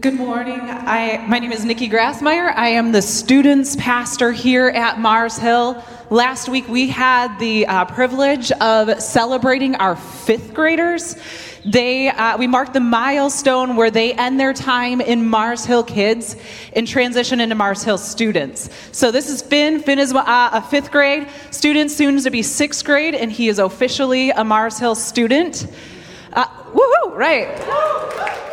Good morning. I, my name is Nikki Grassmeyer. I am the students pastor here at Mars Hill. Last week we had the uh, privilege of celebrating our fifth graders. They, uh, we marked the milestone where they end their time in Mars Hill kids and transition into Mars Hill students. So this is Finn. Finn is uh, a fifth grade student, soon to be sixth grade, and he is officially a Mars Hill student. Uh, woohoo! Right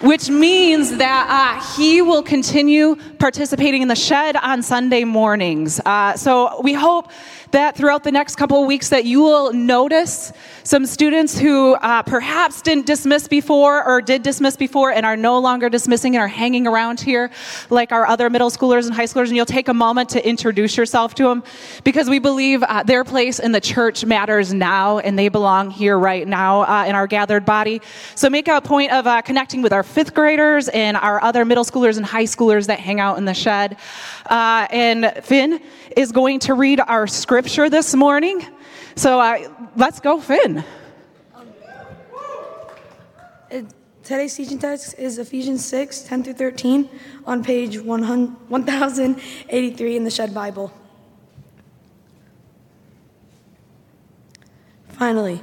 which means that uh, he will continue participating in the shed on Sunday mornings. Uh, so we hope that throughout the next couple of weeks that you will notice some students who uh, perhaps didn't dismiss before or did dismiss before and are no longer dismissing and are hanging around here like our other middle schoolers and high schoolers. And you'll take a moment to introduce yourself to them because we believe uh, their place in the church matters now and they belong here right now uh, in our gathered body. So make a point of uh, connecting with our fifth graders and our other middle schoolers and high schoolers that hang out in the shed. Uh, and finn is going to read our scripture this morning so uh, let's go, Finn. Um, today's teaching text is Ephesians 6 10 through 13 on page 1083 in the Shed Bible. Finally,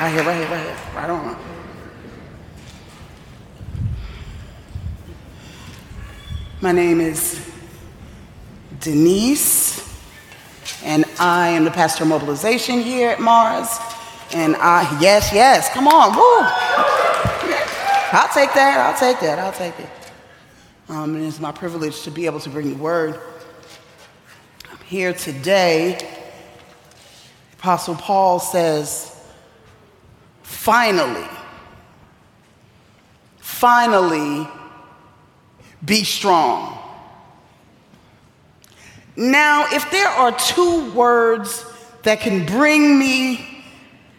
Right here, right here, right here. Right on. My name is Denise, and I am the pastor of mobilization here at Mars. And I, yes, yes, come on, woo. I'll take that, I'll take that, I'll take it. Um, and it's my privilege to be able to bring the word. I'm here today. Apostle Paul says, finally, finally be strong. Now, if there are two words that can bring me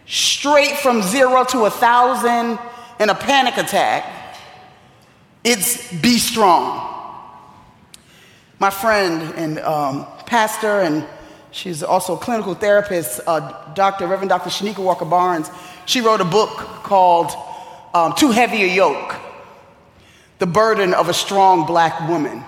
straight from zero to a thousand in a panic attack, it's be strong. My friend and um, pastor, and she's also a clinical therapist, uh, Dr. Reverend Dr. Chanequa Walker-Barnes, she wrote a book called um, Too Heavy a Yoke The Burden of a Strong Black Woman.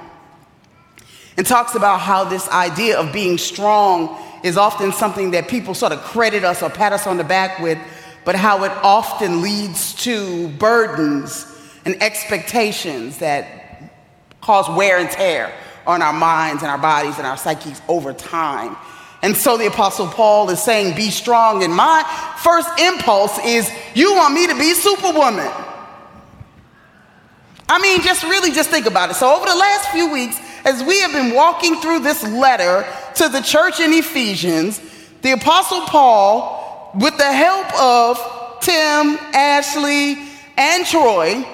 And talks about how this idea of being strong is often something that people sort of credit us or pat us on the back with, but how it often leads to burdens and expectations that cause wear and tear on our minds and our bodies and our psyches over time. And so the Apostle Paul is saying, Be strong. And my first impulse is, You want me to be Superwoman. I mean, just really just think about it. So, over the last few weeks, as we have been walking through this letter to the church in Ephesians, the Apostle Paul, with the help of Tim, Ashley, and Troy,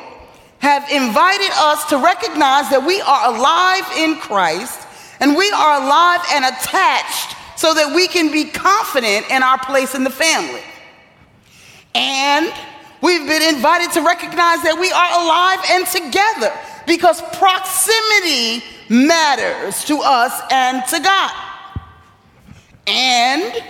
have invited us to recognize that we are alive in Christ and we are alive and attached so that we can be confident in our place in the family. And we've been invited to recognize that we are alive and together because proximity matters to us and to God. And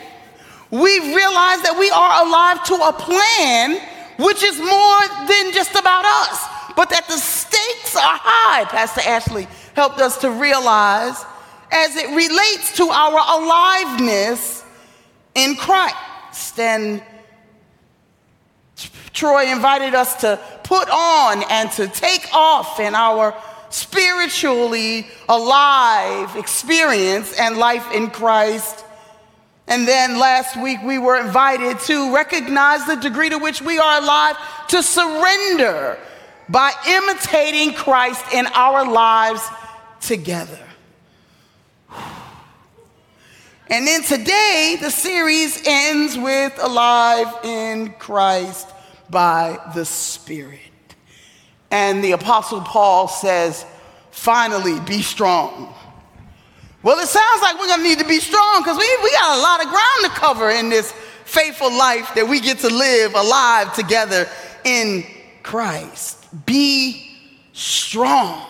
we realize that we are alive to a plan which is more than just about us, but that the stakes are high. Pastor Ashley helped us to realize as it relates to our aliveness in Christ. And Troy invited us to put on and to take off in our spiritually alive experience and life in Christ. And then last week we were invited to recognize the degree to which we are alive to surrender by imitating Christ in our lives together. And then today, the series ends with Alive in Christ by the Spirit. And the Apostle Paul says, finally, be strong. Well, it sounds like we're going to need to be strong because we, we got a lot of ground to cover in this faithful life that we get to live alive together in Christ. Be strong.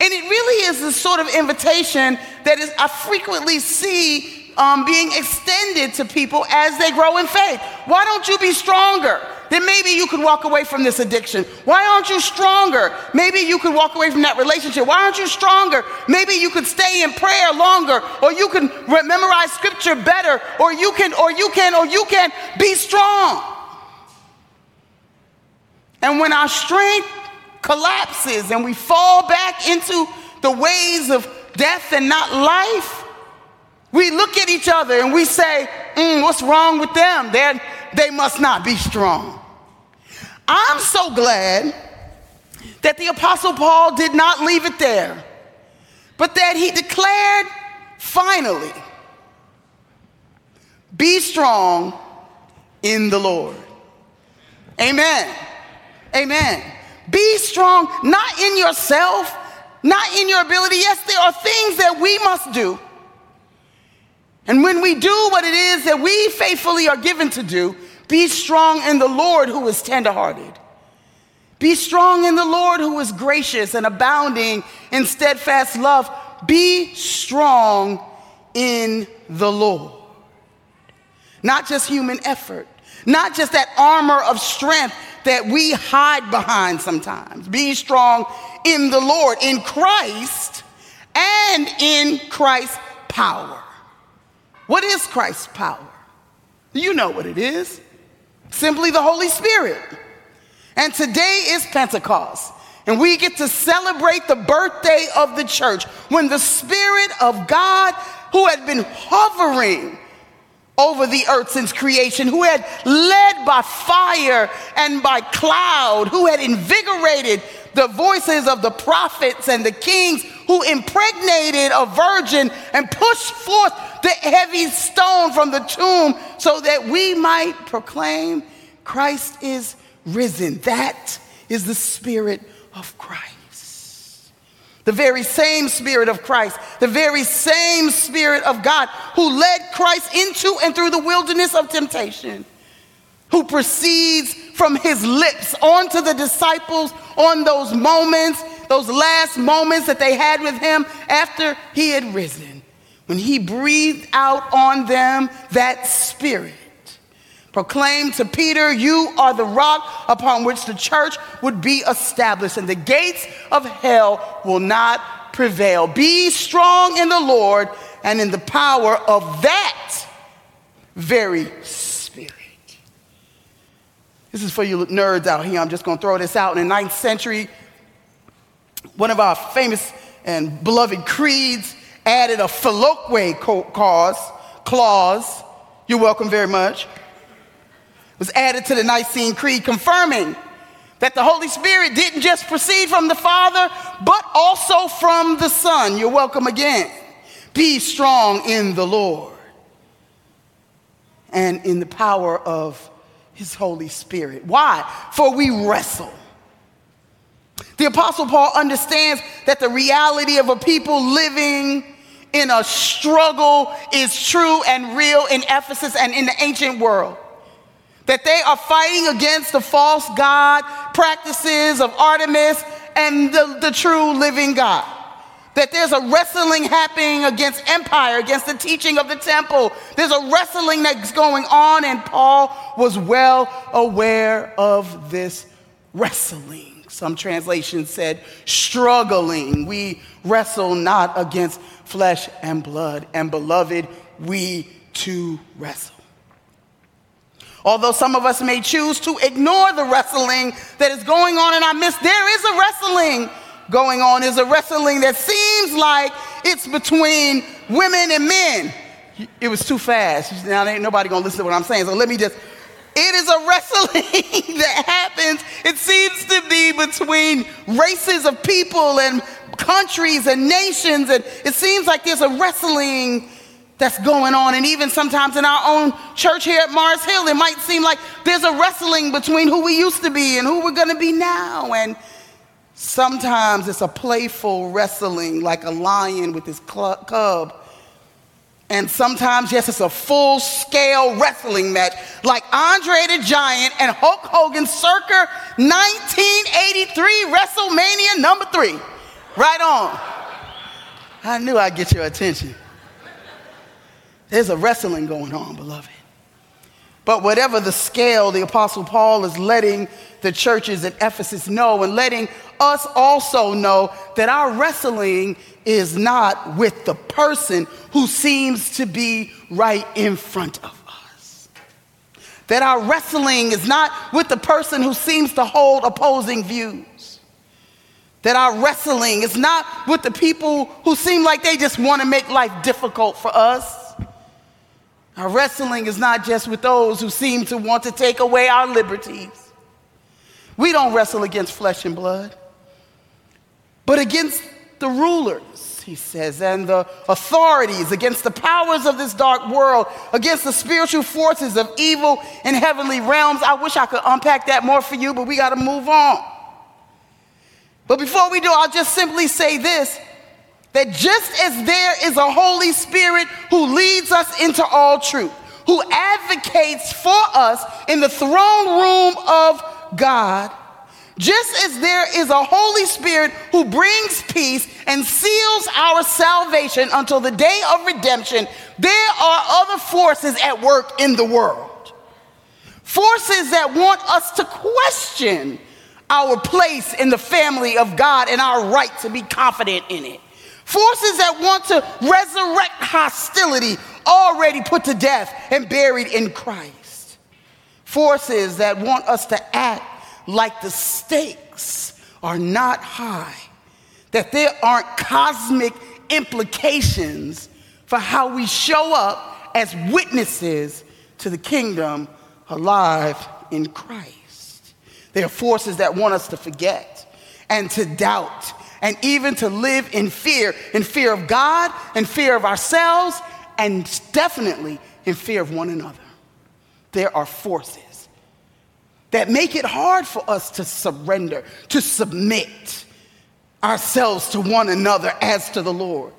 And it really is the sort of invitation that is, I frequently see um, being extended to people as they grow in faith. Why don't you be stronger? then maybe you could walk away from this addiction. Why aren't you stronger? Maybe you could walk away from that relationship. Why aren't you stronger? Maybe you could stay in prayer longer, or you can memorize scripture better, or you can, or you can, or you can be strong. And when our strength collapses and we fall back into the ways of death and not life, we look at each other and we say, mm, What's wrong with them? They're, they must not be strong. I'm so glad that the Apostle Paul did not leave it there, but that he declared finally, be strong in the Lord. Amen. Amen. Be strong, not in yourself, not in your ability. Yes, there are things that we must do. And when we do what it is that we faithfully are given to do, be strong in the Lord who is tenderhearted. Be strong in the Lord who is gracious and abounding in steadfast love. Be strong in the Lord. Not just human effort, not just that armor of strength that we hide behind sometimes. Be strong in the Lord, in Christ, and in Christ's power. What is Christ's power? You know what it is. Simply the Holy Spirit. And today is Pentecost. And we get to celebrate the birthday of the church when the Spirit of God, who had been hovering over the earth since creation, who had led by fire and by cloud, who had invigorated the voices of the prophets and the kings, who impregnated a virgin and pushed forth the heavy stone from the tomb so that we might proclaim Christ is risen. That is the Spirit of Christ. The very same Spirit of Christ, the very same Spirit of God who led Christ into and through the wilderness of temptation, who proceeds from his lips onto the disciples on those moments, those last moments that they had with him after he had risen when he breathed out on them that spirit. Proclaimed to Peter, You are the rock upon which the church would be established, and the gates of hell will not prevail. Be strong in the Lord and in the power of that very spirit. This is for you nerds out here. I'm just going to throw this out. In the ninth century, one of our famous and beloved creeds added a clause, clause, you're welcome very much, was added to the Nicene Creed, confirming that the Holy Spirit didn't just proceed from the Father, but also from the Son. You're welcome again. Be strong in the Lord and in the power of His Holy Spirit. Why? For we wrestle the Apostle Paul understands that the reality of a people living in a struggle is true and real in Ephesus and in the ancient world. That they are fighting against the false God practices of Artemis and the, the true living God. That there's a wrestling happening against empire, against the teaching of the temple. There's a wrestling that's going on, and Paul was well aware of this wrestling. Some translations said, struggling. We wrestle not against flesh and blood. And beloved, we too wrestle. Although some of us may choose to ignore the wrestling that is going on in our midst, there is a wrestling going on. Is a wrestling that seems like it's between women and men. It was too fast. Now ain't nobody gonna listen to what I'm saying. So let me just it is a wrestling that happens, it seems to be between races of people and countries and nations. And it seems like there's a wrestling that's going on. And even sometimes in our own church here at Mars Hill, it might seem like there's a wrestling between who we used to be and who we're going to be now. And sometimes it's a playful wrestling like a lion with his cub. And sometimes, yes, it's a full scale wrestling match like Andre the Giant and Hulk Hogan circa 1983 WrestleMania number three. Right on. I knew I'd get your attention. There's a wrestling going on, beloved. But whatever the scale, the Apostle Paul is letting the churches at Ephesus know and letting us also know that our wrestling is not with the person who seems to be right in front of us. That our wrestling is not with the person who seems to hold opposing views. That our wrestling is not with the people who seem like they just want to make life difficult for us. Our wrestling is not just with those who seem to want to take away our liberties. We don't wrestle against flesh and blood, but against the rulers, he says, and the authorities, against the powers of this dark world, against the spiritual forces of evil in heavenly realms. I wish I could unpack that more for you, but we got to move on. But before we do, I'll just simply say this that just as there is a Holy Spirit who leads us into all truth, who advocates for us in the throne room of God, just as there is a Holy Spirit who brings peace and seals our salvation until the day of redemption, there are other forces at work in the world. Forces that want us to question our place in the family of God and our right to be confident in it. Forces that want to resurrect hostility already put to death and buried in Christ. Forces that want us to act like the stakes are not high, that there aren't cosmic implications for how we show up as witnesses to the kingdom alive in Christ. There are forces that want us to forget and to doubt and even to live in fear in fear of God, in fear of ourselves, and definitely in fear of one another. There are forces that make it hard for us to surrender, to submit ourselves to one another as to the Lord.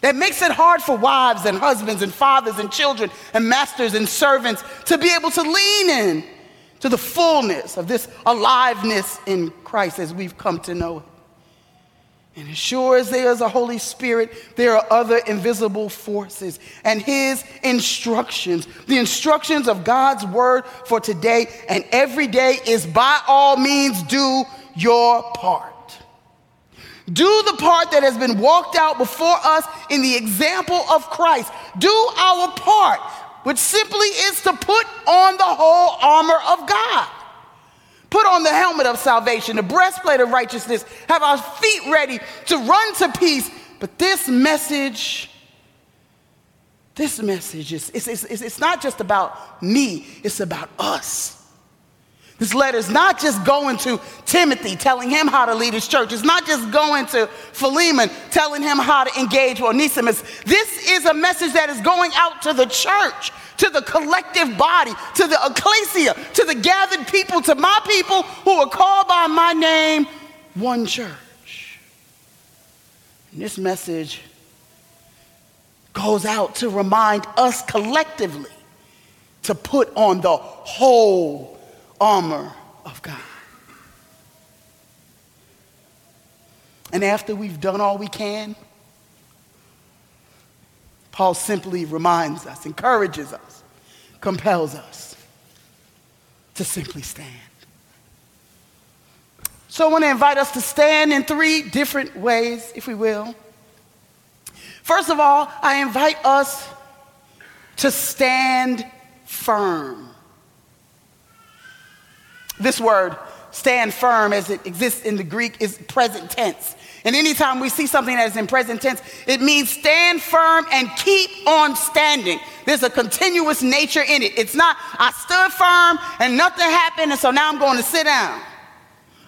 That makes it hard for wives and husbands and fathers and children and masters and servants to be able to lean in to the fullness of this aliveness in Christ as we've come to know and as sure as there is a Holy Spirit, there are other invisible forces. And His instructions, the instructions of God's word for today and every day, is by all means do your part. Do the part that has been walked out before us in the example of Christ. Do our part, which simply is to put on the whole armor of God. Put on the helmet of salvation, the breastplate of righteousness, have our feet ready to run to peace. But this message, this message is it's, it's, it's not just about me, it's about us. This letter is not just going to Timothy, telling him how to lead his church. It's not just going to Philemon, telling him how to engage with Onesimus. This is a message that is going out to the church to the collective body, to the ecclesia, to the gathered people, to my people who are called by my name, one church. And this message goes out to remind us collectively to put on the whole armor of God. And after we've done all we can, Paul simply reminds us, encourages us, compels us to simply stand. So I want to invite us to stand in three different ways, if we will. First of all, I invite us to stand firm. This word, stand firm, as it exists in the Greek, is present tense. And anytime we see something that is in present tense, it means stand firm and keep on standing. There's a continuous nature in it. It's not, I stood firm and nothing happened, and so now I'm going to sit down.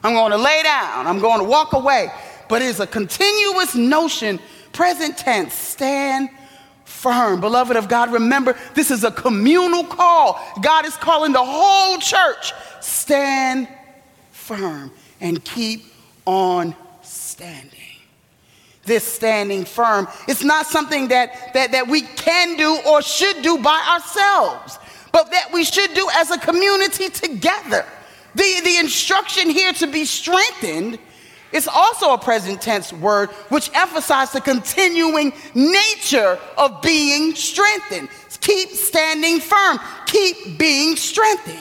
I'm going to lay down. I'm going to walk away. But it's a continuous notion, present tense, stand firm. Beloved of God, remember this is a communal call. God is calling the whole church. Stand firm and keep on standing. This standing firm, it's not something that, that, that we can do or should do by ourselves, but that we should do as a community together. The, the instruction here to be strengthened is also a present tense word which emphasizes the continuing nature of being strengthened. Keep standing firm, keep being strengthened.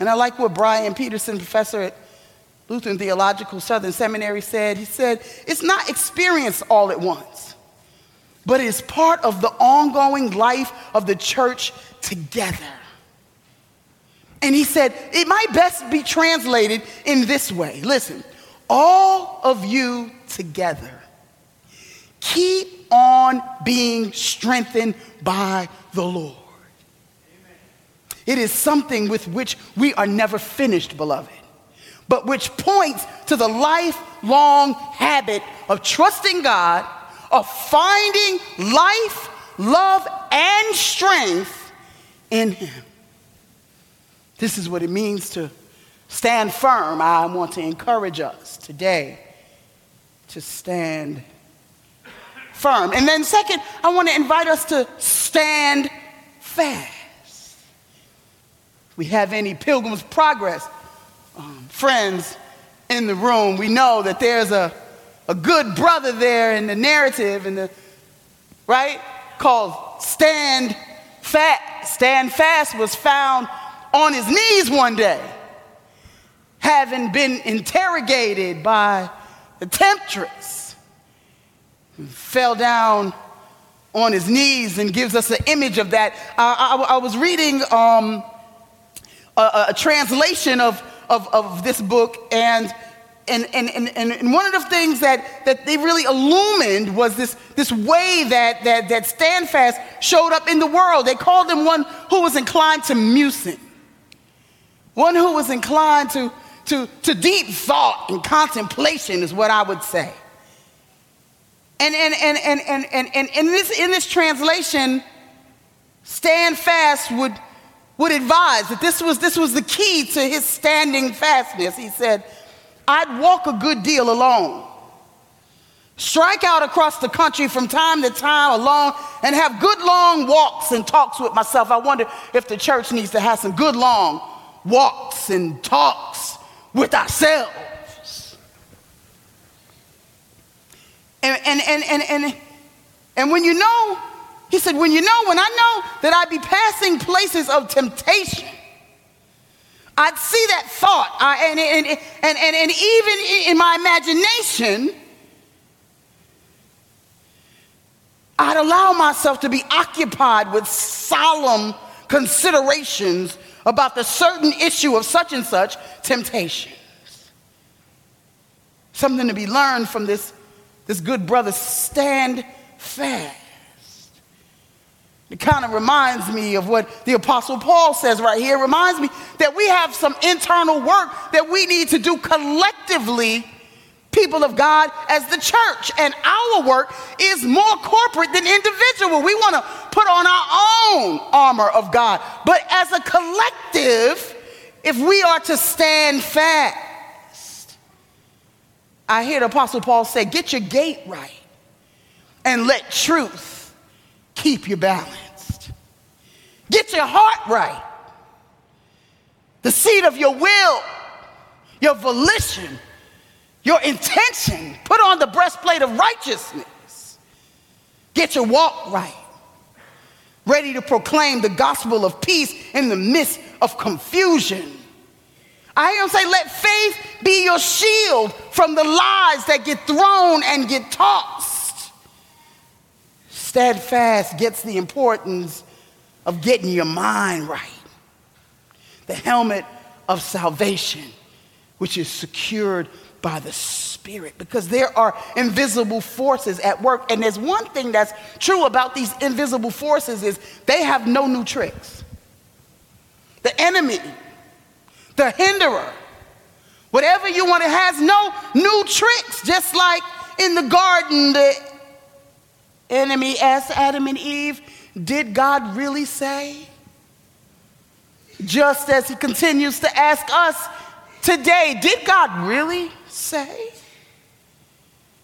And I like what Brian Peterson, professor at Lutheran Theological Southern Seminary, said. He said, It's not experienced all at once, but it is part of the ongoing life of the church together. And he said, It might best be translated in this way listen, all of you together, keep on being strengthened by the Lord. It is something with which we are never finished, beloved, but which points to the lifelong habit of trusting God, of finding life, love, and strength in Him. This is what it means to stand firm. I want to encourage us today to stand firm. And then, second, I want to invite us to stand fast. We have any Pilgrim's Progress um, friends in the room, we know that there's a, a good brother there in the narrative, in the, right? Called Stand Fast. Stand Fast was found on his knees one day, having been interrogated by the temptress, fell down on his knees and gives us an image of that. I, I, I was reading um, a, a, translation of, of, of this book, and, and, and, and, and one of the things that, that they really illumined was this, this way that, that, that Standfast showed up in the world. They called him one who was inclined to musing one who was inclined to, to, to deep thought and contemplation, is what I would say. And, and, and, and, and, and, and in, this, in this translation, stand fast would, would advise that this was, this was the key to his standing fastness. He said, I'd walk a good deal alone, strike out across the country from time to time alone, and have good long walks and talks with myself. I wonder if the church needs to have some good long walks and talks with ourselves. And, and, and, and, and, and when you know, he said, when you know, when I know that I'd be passing places of temptation, I'd see that thought. I, and, and, and, and, and even in my imagination, I'd allow myself to be occupied with solemn considerations about the certain issue of such and such temptations. Something to be learned from this, this good brother. Stand fast. It kind of reminds me of what the Apostle Paul says right here. It reminds me that we have some internal work that we need to do collectively people of God as the church. And our work is more corporate than individual. We want to put on our own armor of God. But as a collective, if we are to stand fast, I hear the Apostle Paul say, get your gate right and let truth keep you balanced. Get your heart right. The seat of your will, your volition, your intention. Put on the breastplate of righteousness. Get your walk right. Ready to proclaim the gospel of peace in the midst of confusion. I hear him say, let faith be your shield from the lies that get thrown and get tossed. Steadfast gets the importance of getting your mind right. The helmet of salvation, which is secured by the Spirit because there are invisible forces at work. And there's one thing that's true about these invisible forces is they have no new tricks. The enemy, the hinderer, whatever you want, it has no new tricks. Just like in the garden, the enemy asked Adam and Eve, Did God really say? Just as he continues to ask us today, Did God really say?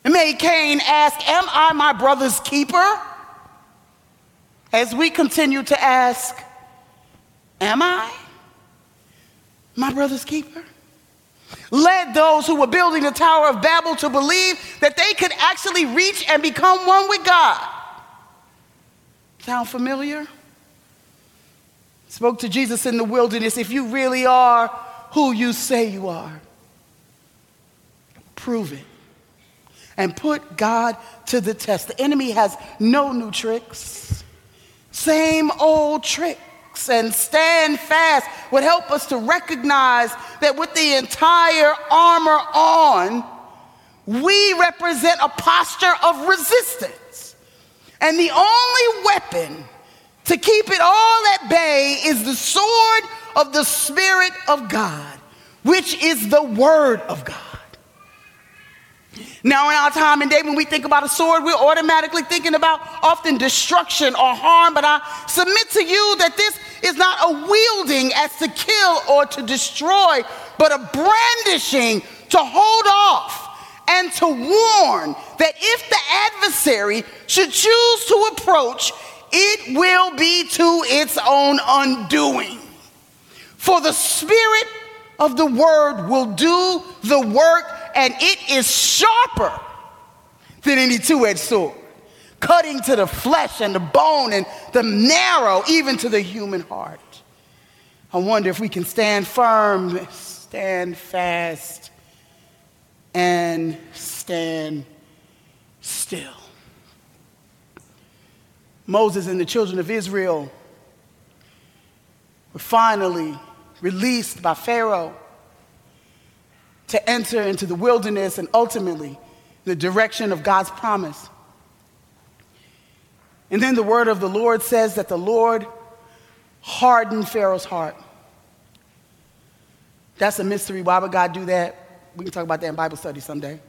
And may Cain ask, Am I my brother's keeper? As we continue to ask, Am I my brother's keeper? Led those who were building the Tower of Babel to believe that they could actually reach and become one with God. Sound familiar? Spoke to Jesus in the wilderness if you really are who you say you are, prove it and put God to the test. The enemy has no new tricks, same old tricks. And stand fast would help us to recognize that with the entire armor on, we represent a posture of resistance. And the only weapon to keep it all at bay is the sword of the Spirit of God, which is the Word of God. Now, in our time and day, when we think about a sword, we're automatically thinking about often destruction or harm. But I submit to you that this is not a wielding as to kill or to destroy, but a brandishing to hold off and to warn that if the adversary should choose to approach, it will be to its own undoing. For the Spirit of the Word will do the work and it is sharper than any two edged sword, cutting to the flesh and the bone and the marrow, even to the human heart. I wonder if we can stand firm, stand fast, and stand still. Moses and the children of Israel were finally released by Pharaoh to enter into the wilderness and ultimately the direction of God's promise. And then the word of the Lord says that the Lord hardened Pharaoh's heart. That's a mystery. Why would God do that? We can talk about that in Bible study someday.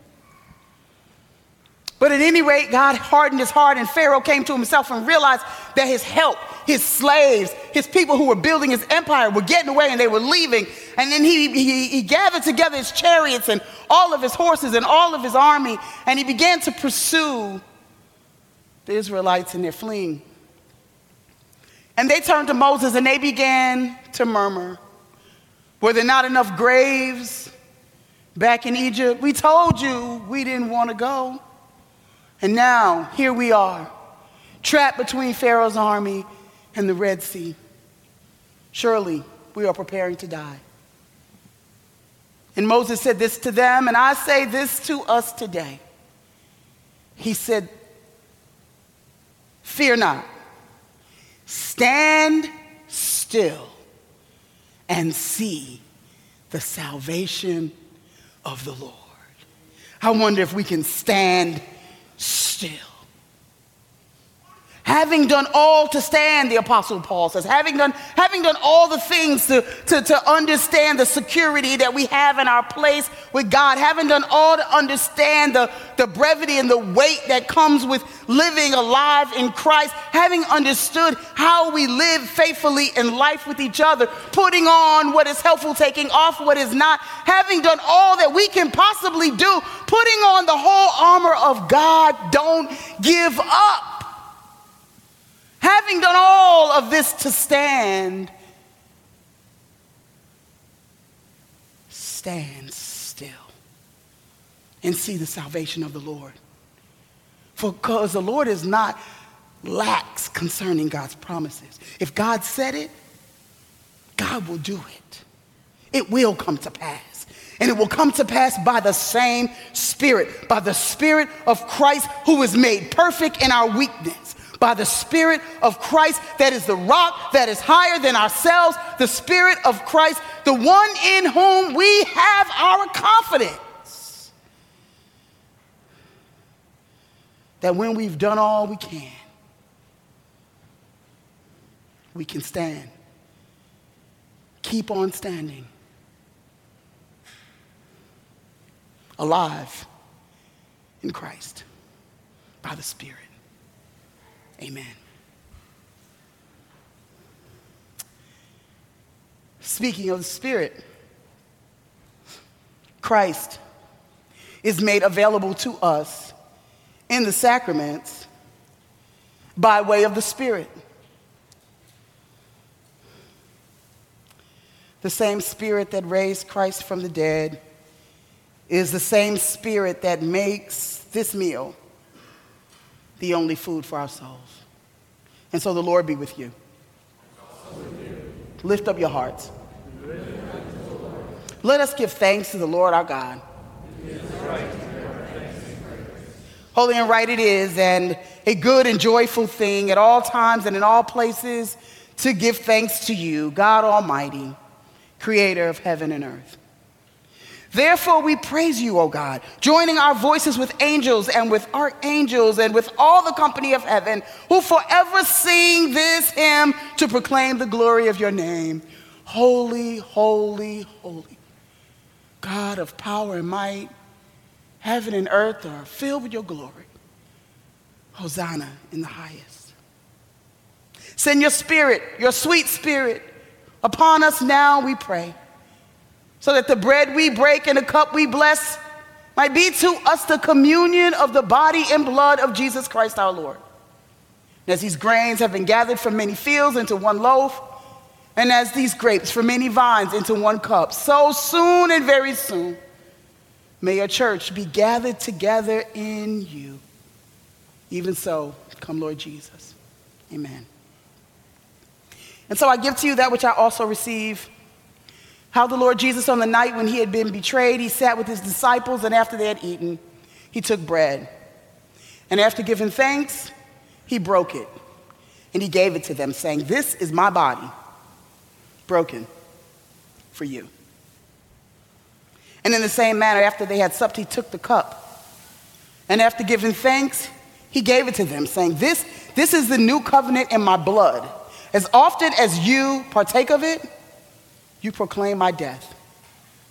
But at any rate, God hardened his heart, and Pharaoh came to himself and realized that his help, his slaves, his people who were building his empire were getting away and they were leaving. And then he, he, he gathered together his chariots and all of his horses and all of his army, and he began to pursue the Israelites and they're fleeing. And they turned to Moses and they began to murmur. Were there not enough graves back in Egypt? We told you we didn't want to go. And now, here we are, trapped between Pharaoh's army and the Red Sea. Surely we are preparing to die. And Moses said this to them, and I say this to us today. He said, Fear not, stand still and see the salvation of the Lord. I wonder if we can stand still. Having done all to stand, the Apostle Paul says, having done, having done all the things to, to, to understand the security that we have in our place with God, having done all to understand the, the brevity and the weight that comes with living alive in Christ, having understood how we live faithfully in life with each other, putting on what is helpful, taking off what is not, having done all that we can possibly do, putting on the whole armor of God, don't give up. Having done all of this to stand, stand still and see the salvation of the Lord. For because the Lord is not lax concerning God's promises. If God said it, God will do it. It will come to pass. And it will come to pass by the same Spirit, by the Spirit of Christ who is made perfect in our weakness by the Spirit of Christ that is the rock that is higher than ourselves, the Spirit of Christ, the one in whom we have our confidence. That when we've done all we can, we can stand. Keep on standing. Alive in Christ by the Spirit. Amen. Speaking of the Spirit, Christ is made available to us in the sacraments by way of the Spirit. The same Spirit that raised Christ from the dead is the same Spirit that makes this meal the only food for our souls. And so the Lord be with you. Lift up your hearts. Let us give thanks to the Lord our God. Holy and right it is, and a good and joyful thing at all times and in all places to give thanks to you, God Almighty, creator of heaven and earth. Therefore, we praise you, O God, joining our voices with angels and with archangels and with all the company of heaven, who forever sing this hymn to proclaim the glory of your name. Holy, holy, holy. God of power and might, heaven and earth are filled with your glory. Hosanna in the highest. Send your spirit, your sweet spirit, upon us now, we pray so that the bread we break and the cup we bless might be to us the communion of the body and blood of Jesus Christ our Lord. And as these grains have been gathered from many fields into one loaf, and as these grapes from many vines into one cup, so soon and very soon may your church be gathered together in you. Even so, come Lord Jesus. Amen. And so I give to you that which I also receive how the Lord Jesus, on the night when he had been betrayed, he sat with his disciples, and after they had eaten, he took bread. And after giving thanks, he broke it. And he gave it to them, saying, This is my body, broken for you. And in the same manner, after they had supped, he took the cup. And after giving thanks, he gave it to them, saying, This, this is the new covenant in my blood. As often as you partake of it, you proclaim my death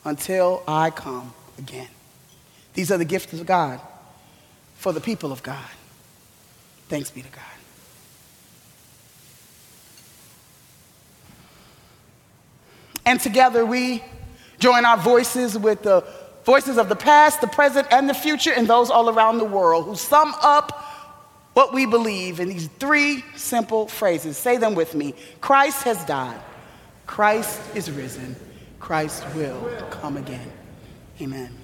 until I come again. These are the gifts of God for the people of God. Thanks be to God. And together we join our voices with the voices of the past, the present, and the future, and those all around the world who sum up what we believe in these three simple phrases. Say them with me Christ has died. Christ is risen. Christ will come again. Amen.